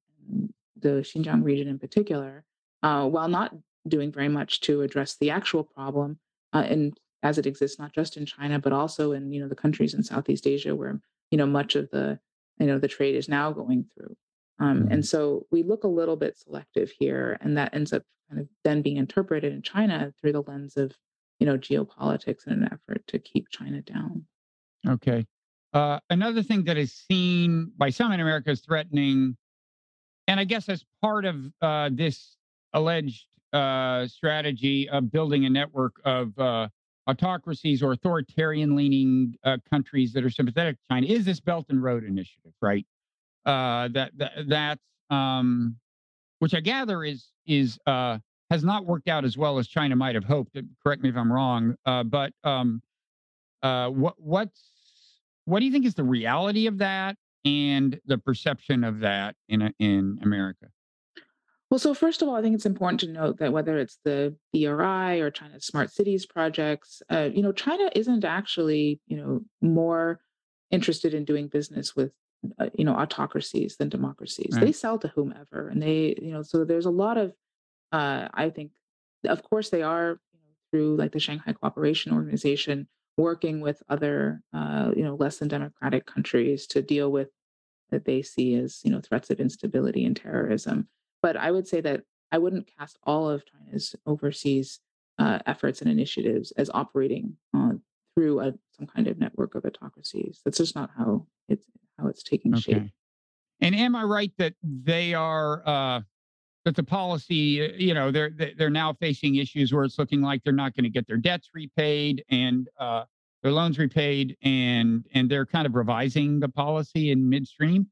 C: the Xinjiang region in particular, uh, while not doing very much to address the actual problem uh, and as it exists not just in China but also in you know the countries in Southeast Asia where you know much of the you know the trade is now going through. Um, mm-hmm. And so we look a little bit selective here, and that ends up kind of then being interpreted in China through the lens of you know geopolitics in an effort to keep China down.
B: Okay. Uh, another thing that is seen by some in America as threatening, and I guess as part of uh, this alleged uh, strategy of building a network of uh, autocracies or authoritarian leaning uh, countries that are sympathetic to China is this Belt and Road Initiative, right? Uh, that, that that's um, which I gather is is uh, has not worked out as well as China might have hoped. Correct me if I'm wrong, uh, but um, what what's what do you think is the reality of that and the perception of that in in America?
C: Well, so first of all, I think it's important to note that whether it's the BRI or China's smart cities projects, uh, you know, China isn't actually, you know, more interested in doing business with, uh, you know, autocracies than democracies. Right. They sell to whomever, and they, you know, so there's a lot of uh, I think, of course, they are you know, through like the Shanghai Cooperation Organization working with other uh, you know less than democratic countries to deal with that they see as you know threats of instability and terrorism. But I would say that I wouldn't cast all of China's overseas uh, efforts and initiatives as operating uh, through a, some kind of network of autocracies. That's just not how it's how it's taking shape.
B: And am I right that they are uh, that the policy, uh, you know, they're they- they're now facing issues where it's looking like they're not going to get their debts repaid and uh, their loans repaid, and and they're kind of revising the policy in midstream.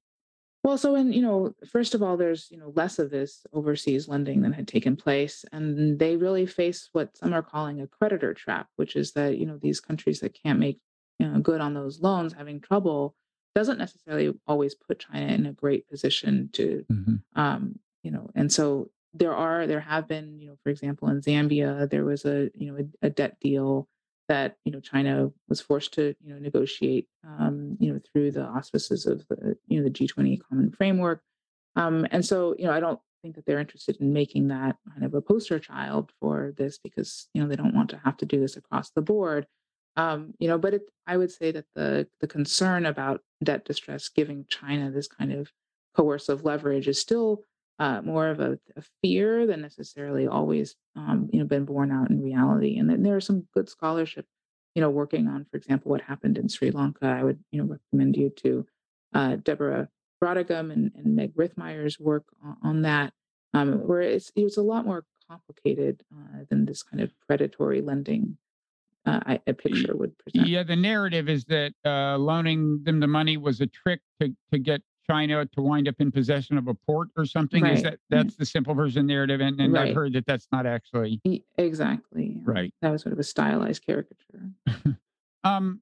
C: Well, so in, you know, first of all, there's, you know, less of this overseas lending than had taken place. And they really face what some are calling a creditor trap, which is that, you know, these countries that can't make you know, good on those loans having trouble doesn't necessarily always put China in a great position to,
B: hmm
C: um, you know, and so there are, there have been, you know, for example, in Zambia, there was a, you know, a, a debt deal that you know China was forced to you know negotiate um, you know through the auspices of the you know the G20 Common Framework, um, and so you know I don't think that they're interested in making that kind of a poster child for this because you know they don't want to have to do this across the board. Um, you know, but it, I would say that the the concern about debt distress giving China this kind of coercive leverage is still uh, more of a, a fear than necessarily always um, you know been borne out in reality. And then there are some good scholarship, you know, working on, for example, what happened in Sri Lanka. I would you know recommend you to uh, Deborah Brautigam and, and Meg Rithmire's work on, on that, um, where it's it's a lot more complicated uh, than this kind of predatory lending uh, a picture would present.
B: Yeah, the narrative is that uh, loaning them the money was a trick to to get China to wind up in possession of a port or something. Is that that's the simple version narrative? And and I've heard that that's not actually
C: Exactly.
B: Right.
C: That was sort of a stylized caricature.
B: Um,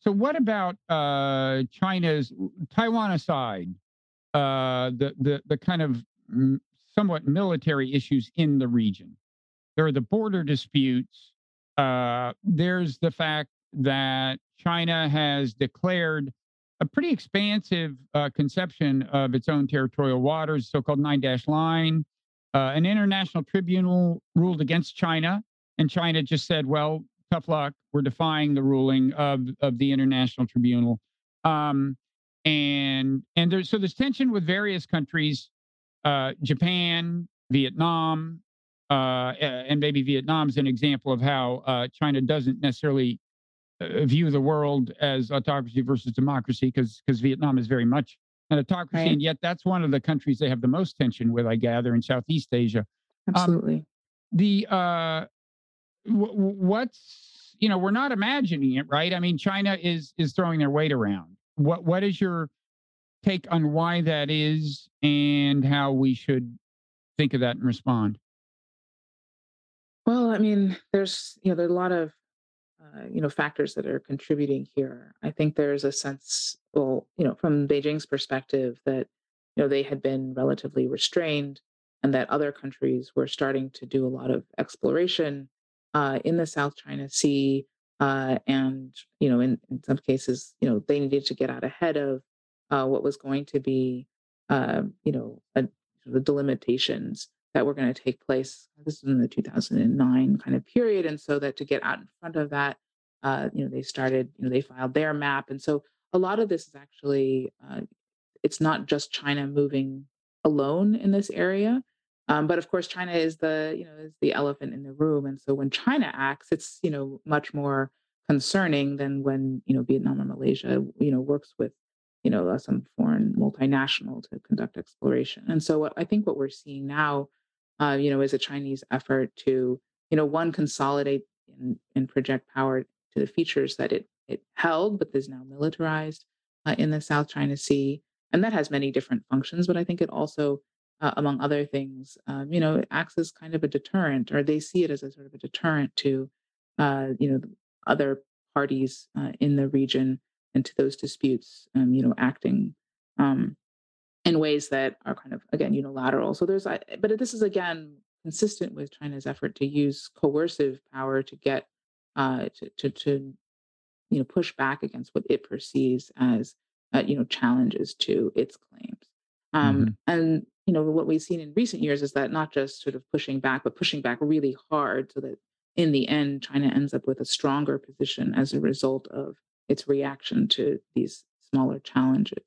B: so what about uh, China's Taiwan aside, uh, the the the kind of mm, somewhat military issues in the region? There are the border disputes. Uh, there's the fact that China has declared a pretty expansive uh, conception of its own territorial waters, so-called nine dash line. Uh, an international tribunal ruled against China, and China just said, "Well, tough luck. We're defying the ruling of of the international tribunal." Um, and and there's so there's tension with various countries, uh, Japan, Vietnam, uh, and maybe Vietnam's an example of how uh, China doesn't necessarily view the world as autocracy versus democracy, because because Vietnam is very much an autocracy,
C: Right.
B: and yet that's one of the countries they have the most tension with, I gather, in Southeast Asia. Um,
C: Absolutely.
B: the uh w- what's you know we're not imagining it right i mean china is is throwing their weight around what what is your take on why that is and how we should think of that and respond
C: Well, I mean, there's you know there's a lot of uh, you know factors that are contributing here. I think there's a sense, well, you know, from Beijing's perspective, that you know they had been relatively restrained, and that other countries were starting to do a lot of exploration uh, in the South China Sea, uh, and you know, in, in some cases, you know, they needed to get out ahead of uh, what was going to be, uh, you know, a, the delimitations that were going to take place. This is in the 2009 kind of period, and so that to get out in front of that, uh, you know, they started, you know, they filed their map, and so a lot of this is actually, uh, it's not just China moving alone in this area, um, but of course, China is the, you know, is the elephant in the room, and so when China acts, it's you know much more concerning than when you know Vietnam or Malaysia, you know, works with you know uh, some foreign multinational to conduct exploration, and so what I think what we're seeing now uh, you know, is a Chinese effort to, you know, one consolidate and, and project power to the features that it it held, but is now militarized uh, in the South China Sea, and that has many different functions. But I think it also, uh, among other things, um, you know, acts as kind of a deterrent, or they see it as a sort of a deterrent to, uh, you know, other parties uh, in the region and to those disputes, um, you know, acting. Um, in ways that are kind of again unilateral. So there's, but this is again consistent with China's effort to use coercive power to get uh, to, to to you know push back against what it perceives as uh, you know challenges to its claims. Um, and you know, what we've seen in recent years is that not just sort of pushing back, but pushing back really hard so that in the end, China ends up with a stronger position as a result of its reaction to these smaller challenges.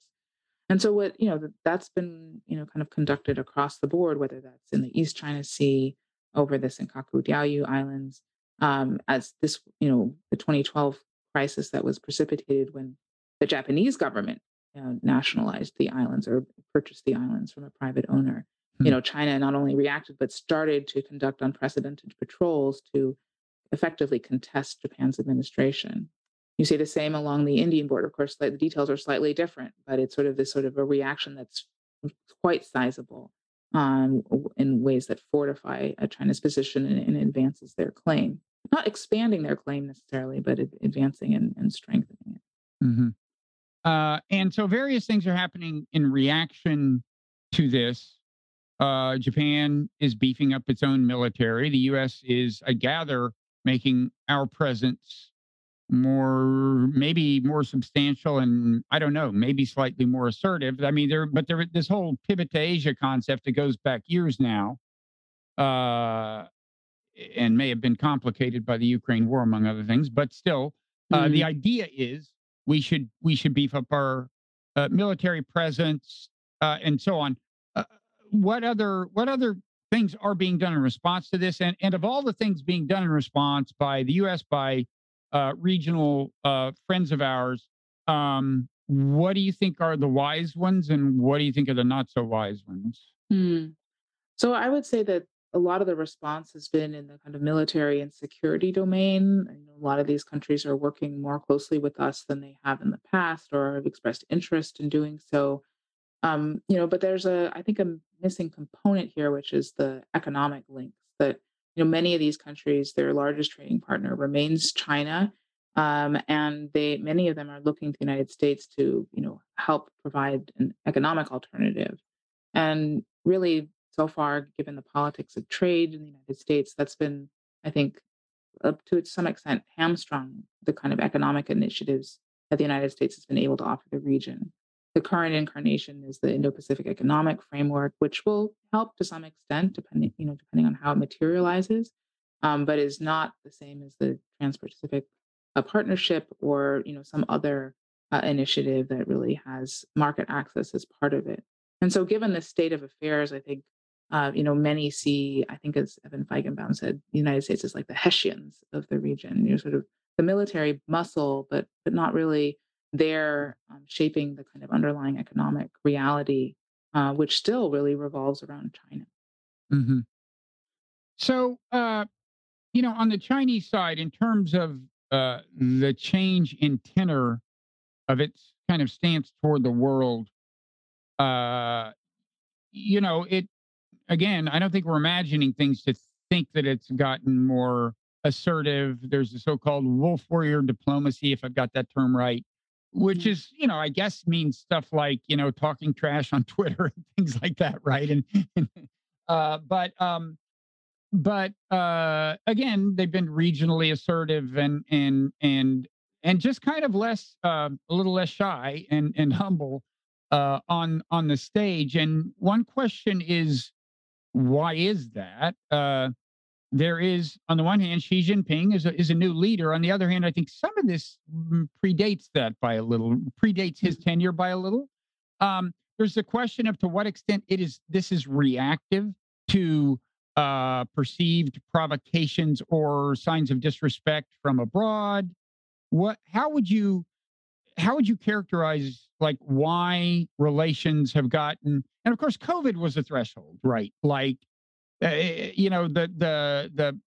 C: And so what, you know, that's been, you know, kind of conducted across the board, whether that's in the East China Sea, over the Senkaku Diaoyu Islands, um, as this, you know, the 2012 crisis that was precipitated when the Japanese government uh, nationalized the islands or purchased the islands from a private owner. You
B: Hmm.
C: know, China not only reacted but started to conduct unprecedented patrols to effectively contest Japan's administration. You see the same along the Indian border. Of course, like, the details are slightly different, but it's sort of this sort of a reaction that's quite sizable um, in ways that fortify uh, China's position and, and advances their claim. Not expanding their claim necessarily, but advancing and, and strengthening it.
B: Mhm. Uh, and so various things are happening in reaction to this. Uh, Japan is beefing up its own military. The U.S. is, I gather, making our presence more, maybe more substantial, and I don't know, maybe slightly more assertive. I mean, there, but there, this whole pivot to Asia concept that goes back years now, uh, and may have been complicated by the Ukraine war, among other things. But still, uh, the
C: Mhm.
B: idea is we should we should beef up our uh, military presence uh, and so on. Uh, what other what other things are being done in response to this? And and of all the things being done in response by the U.S. by uh, regional uh, friends of ours, um, what do you think are the wise ones, and what do you think are the not so wise ones?
C: Mm. So I would say that a lot of the response has been in the kind of military and security domain. I know a lot of these countries are working more closely with us than they have in the past or have expressed interest in doing so. Um, you know, but there's a I think a missing component here, which is the economic links that you know many of these countries, their largest trading partner remains China. Um, and they many of them are looking to the United States to, you know, help provide an economic alternative. And really, so far, given the politics of trade in the United States, that's been, I think, up to some extent, hamstrung the kind of economic initiatives that the United States has been able to offer the region. The current incarnation is the Indo-Pacific Economic Framework, which will help to some extent, depending, you know, depending on how it materializes, um, but is not the same as the Trans-Pacific uh, Partnership or you know some other uh, initiative that really has market access as part of it. And so, given the state of affairs, I think uh, you know many see. I think as Evan Feigenbaum said, the United States is like the Hessians of the region. You know, sort of the military muscle, but but not really there um, shaping the kind of underlying economic reality, uh, which still really revolves around China.
B: hmm So, uh, you know, on the Chinese side, in terms of uh, the change in tenor of its kind of stance toward the world, uh, you know, it again, I don't think we're imagining things to think that it's gotten more assertive. There's the so-called wolf warrior diplomacy, if I've got that term right, which
C: Mhm.
B: is, you know, I guess means stuff like, you know, talking trash on Twitter and things like that, right? And, and uh, but um, but uh, again, they've been regionally assertive and and and and just kind of less, uh, a little less shy and and humble uh, on on the stage. And one question is, why is that? Uh, there is, on the one hand, Xi Jinping is a, is a new leader. On the other hand, I think some of this predates that by a little, predates his tenure by a little. Um, there's a question of to what extent it is this is reactive to uh, perceived provocations or signs of disrespect from abroad. What? How would you? How would you characterize like why relations have gotten? And of course, COVID was a threshold, right? Like, uh, you know, the the the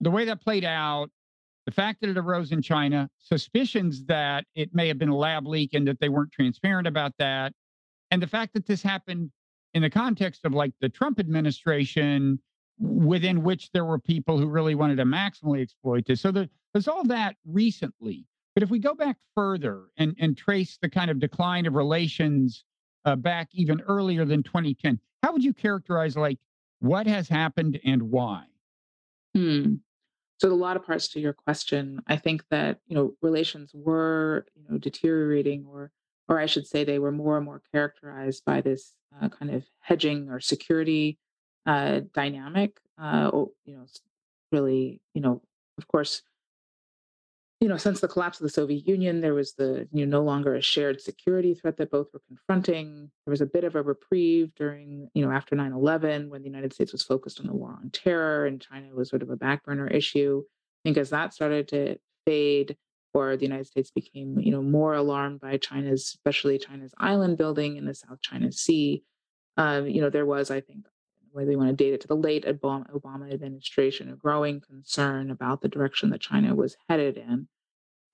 B: the way that played out, the fact that it arose in China, suspicions that it may have been a lab leak and that they weren't transparent about that, and the fact that this happened in the context of like the Trump administration, within which there were people who really wanted to maximally exploit this. So there, there's all that recently. But if we go back further and, and trace the kind of decline of relations uh, back even earlier than 2010, how would you characterize like what has happened and why?
C: Hmm. So, a lot of parts to your question. I think that you know relations were you know deteriorating, or or I should say, they were more and more characterized by this uh, kind of hedging or security uh, dynamic. Uh, you know, really, you know, of course, you know, since the collapse of the Soviet Union, there was the you know no longer a shared security threat that both were confronting. There was a bit of a reprieve during you know after nine eleven when the United States was focused on the war on terror and China was sort of a back burner issue. I think as that started to fade, or the United States became you know more alarmed by China's, especially China's island building in the South China Sea, um, you know, there was, I think, whether you want to date it to the late Obama, Obama administration, a growing concern about the direction that China was headed in.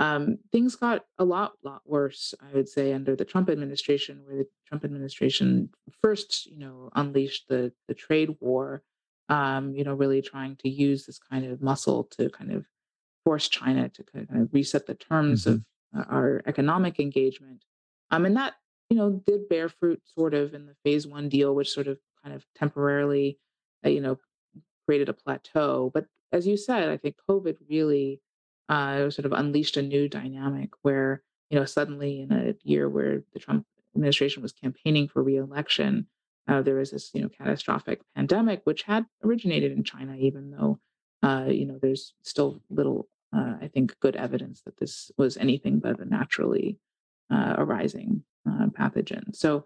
C: Um, things got a lot, lot worse, I would say, under the Trump administration, where the Trump administration first, you know, unleashed the the trade war. Um, you know, really trying to use this kind of muscle to kind of force China to kind of reset the terms
B: hmm
C: of our economic engagement. Um, and that, you know, did bear fruit sort of in the phase one deal, which sort of kind of temporarily, uh, you know, created a plateau. But as you said, I think COVID really uh, sort of unleashed a new dynamic where, you know, suddenly in a year where the Trump administration was campaigning for reelection, uh, there was this, you know, catastrophic pandemic, which had originated in China, even though, uh, you know, there's still little, uh, I think, good evidence that this was anything but a naturally uh, arising uh, pathogen. So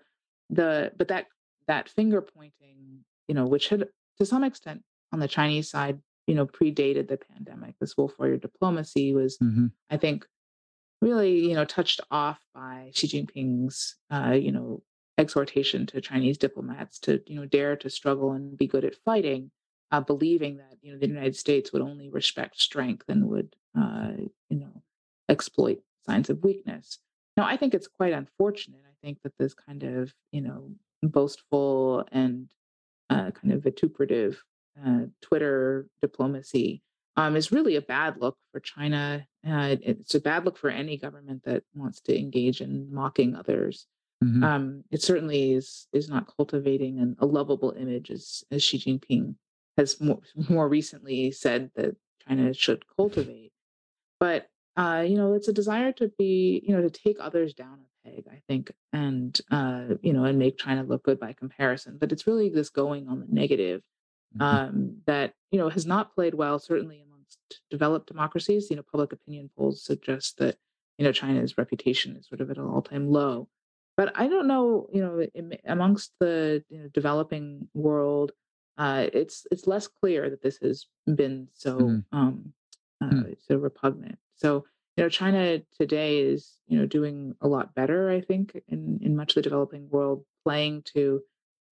C: the, but that that finger pointing, you know, which had to some extent on the Chinese side, you know, predated the pandemic. This wolf warrior diplomacy was,
B: hmm
C: I think, really, you know, touched off by Xi Jinping's, uh, you know, exhortation to Chinese diplomats to, you know, dare to struggle and be good at fighting, uh, believing that, you know, the United States would only respect strength and would, uh, you know, exploit signs of weakness. Now, I think it's quite unfortunate. I think that this kind of, you know, boastful and uh, kind of vituperative uh, Twitter diplomacy um, is really a bad look for China. Uh, it's a bad look for any government that wants to engage in mocking others.
B: hmm
C: Um, it certainly is is not cultivating an, a lovable image, as, as Xi Jinping has more, more recently said that China should cultivate. But uh, you know, it's a desire to be, you know, to take others down a peg, I think, and uh, you know, and make China look good by comparison. But it's really this going on the negative
B: hmm
C: um, that you know has not played well, certainly amongst developed democracies. You know, public opinion polls suggest that you know China's reputation is sort of at an all-time low. But I don't know, you know, in, amongst the you know, developing world, uh, it's it's less clear that this has been so um, uh, so repugnant. So you know, China today is you know doing a lot better, I think, in in much of the developing world, playing to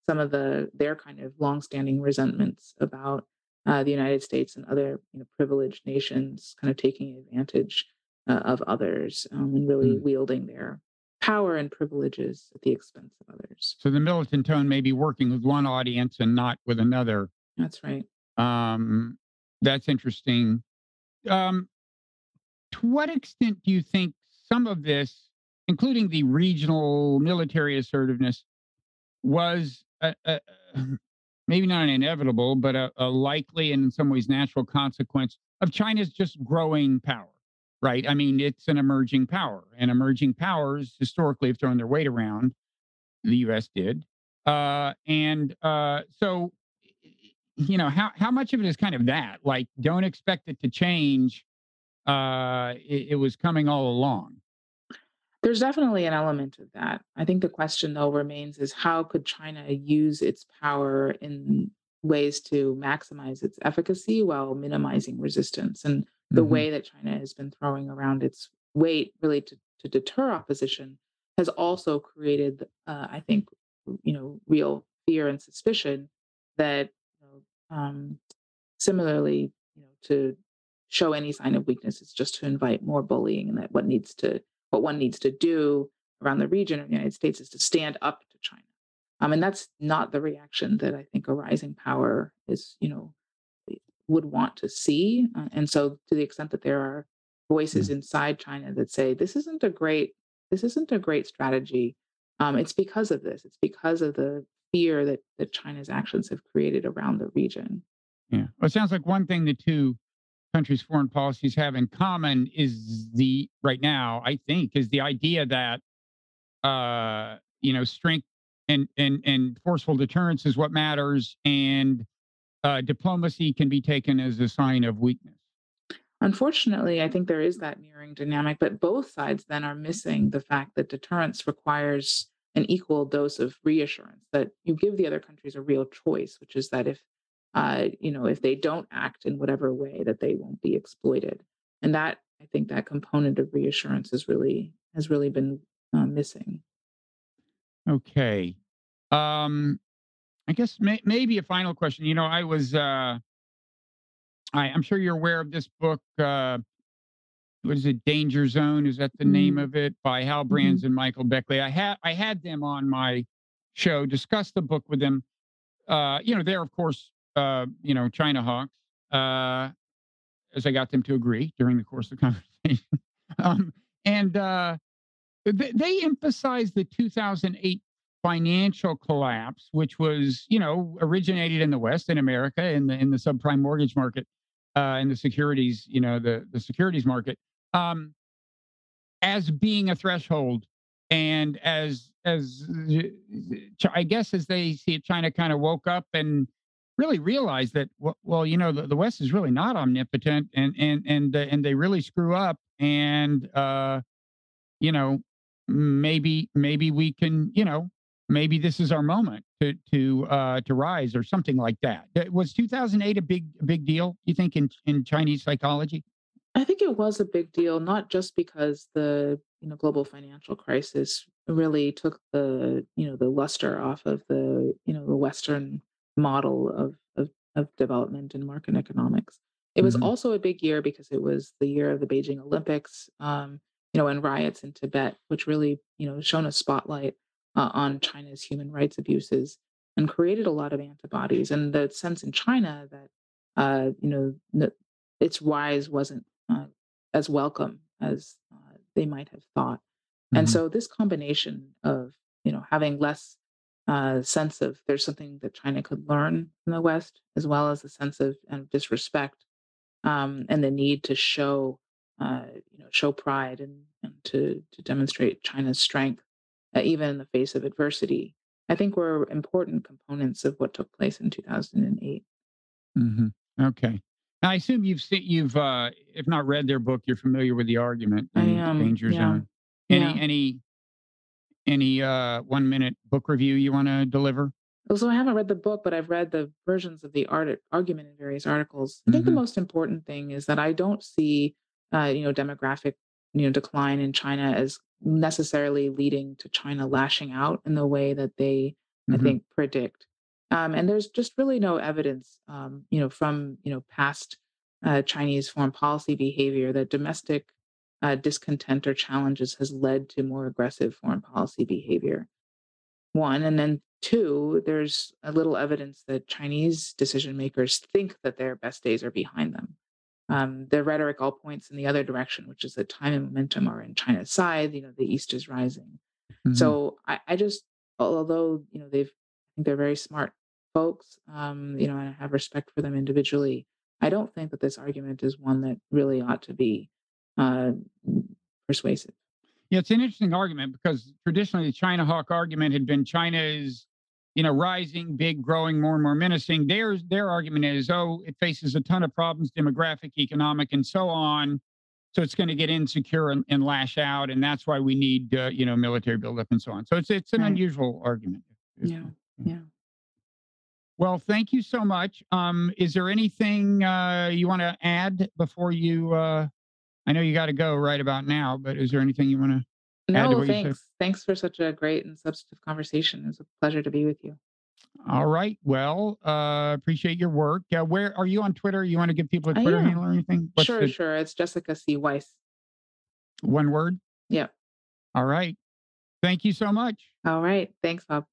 C: some of the their kind of longstanding resentments about uh, the United States and other you know, privileged nations kind of taking advantage uh, of others um, and really
B: hmm
C: wielding their power and privileges at the expense of others.
B: So the militant tone may be working with one audience and not with another.
C: That's right.
B: Um, that's interesting. Um, to what extent do you think some of this, including the regional military assertiveness, was a, a, maybe not an inevitable, but a, a likely and in some ways natural consequence of China's just growing power? Right. I mean, it's an emerging power, and emerging powers historically have thrown their weight around. The U.S. did, uh, and uh, so you know how how much of it is kind of that like don't expect it to change uh it, it was coming all along
C: There's definitely an element of that. I think the question, though, remains is how could China use its power in ways to maximize its efficacy while minimizing resistance? And the
B: hmm
C: way that China has been throwing around its weight really to, to deter opposition has also created, uh, I think, you know, real fear and suspicion that you know, um, similarly, you know, to show any sign of weakness is just to invite more bullying, and that what needs to what one needs to do around the region of the United States is to stand up to China. Um, and that's not the reaction that I think a rising power is, you know, would want to see. Uh, and so, to the extent that there are voices inside China that say this isn't a great this isn't a great strategy, um, it's because of this. It's because of the fear that that China's actions have created around the region.
B: yeah well it sounds like one thing the two countries foreign policies have in common is the right now i think is the idea that uh you know strength and and and forceful deterrence is what matters, and uh, diplomacy can be taken as a sign of weakness.
C: Unfortunately, I think there is that mirroring dynamic, but both sides then are missing the fact that deterrence requires an equal dose of reassurance that you give the other countries a real choice, which is that if uh, you know if they don't act in whatever way, that they won't be exploited, and that I think that component of reassurance is really has really been uh, missing.
B: Okay. Um, I guess may, maybe a final question. You know, I was uh, I, I'm sure you're aware of this book. Uh, what is it? Danger Zone. Is that the name
C: Mm,
B: of it? By Hal Brands and Michael Beckley. I had I had them on my show, discussed the book with them. Uh, you know, they're of course, uh, you know, China hawks. Uh, as I got them to agree during the course of the conversation. um, and uh, they, they emphasized the 2008 financial collapse, which was, you know, originated in the West, in America, in the in the subprime mortgage market, uh, in the securities, you know, the the securities market, um, as being a threshold, and as as I guess as they see it, China kind of woke up and really realize that well, you know the, the West is really not omnipotent, and and and uh, and they really screw up, and uh, you know maybe maybe we can you know maybe this is our moment to to uh to rise or something like that. Uh, was 2008 a big big deal you think in in chinese psychology?
C: I think it was a big deal, not just because the you know global financial crisis really took the you know the luster off of the you know the Western model of of, of development and market economics. It was
B: hmm
C: also a big year because it was the year of the Beijing Olympics, um, you know, and riots in Tibet, which really you know shone a spotlight uh, on China's human rights abuses and created a lot of antibodies. And the sense in China that uh, you know n- its rise wasn't uh, as welcome as uh, they might have thought. And
B: hmm
C: so this combination of you know having less uh, sense of there's something that China could learn from the West, as well as a sense of, of disrespect um, and the need to show uh, you know show pride and, and to to demonstrate China's strength uh, even in the face of adversity. I think were important components of what took place in 2008.
B: hmm okay now, i assume you've seen you've uh if not read their book you're familiar with the argument
C: I am,
B: danger
C: yeah,
B: zone any
C: yeah.
B: any any uh one minute book review you want to deliver
C: So I haven't read the book, but I've read the versions of the art- argument in various articles. I think the
B: hmm
C: most important thing is that I don't see, uh, you know, demographic, you know, decline in China as necessarily leading to China lashing out in the way that they, I
B: hmm
C: think, predict. Um, and there's just really no evidence, um, you know, from you know past uh, Chinese foreign policy behavior that domestic uh, discontent or challenges has led to more aggressive foreign policy behavior one. And then two, there's a little evidence that Chinese decision makers think that their best days are behind them. Um, their rhetoric all points in the other direction, which is that time and momentum are in China's side. You know, the East is rising.
B: hmm
C: So I, I just, although you know they've, I think they're very smart folks. Um, you know, and I have respect for them individually. I don't think that this argument is one that really ought to be uh, persuasive.
B: Yeah, it's an interesting argument because traditionally the China hawk argument had been China is, you know, rising, big, growing, more and more menacing. Their their argument is, oh, it faces a ton of problems, demographic, economic, and so on. So it's going to get insecure and, and lash out, and that's why we need, uh, you know, military buildup and so on. So it's it's an
C: Right.
B: unusual argument.
C: Yeah. Yeah.
B: well, thank you so much. Um, is there anything uh, you want to add before you? Uh, I know you got to go right about now, but is there anything you want to
C: No,
B: what you said?
C: thanks. Thanks for such a great and substantive conversation. It was a pleasure to be with you.
B: All right. Well, uh, appreciate your work. Uh, where are you on Twitter? You want to give people a Twitter handle or anything? What's
C: Sure,
B: the
C: sure. It's Jessica C. Weiss.
B: one word?
C: Yeah.
B: All right. Thank you so much.
C: All right. Thanks, Bob.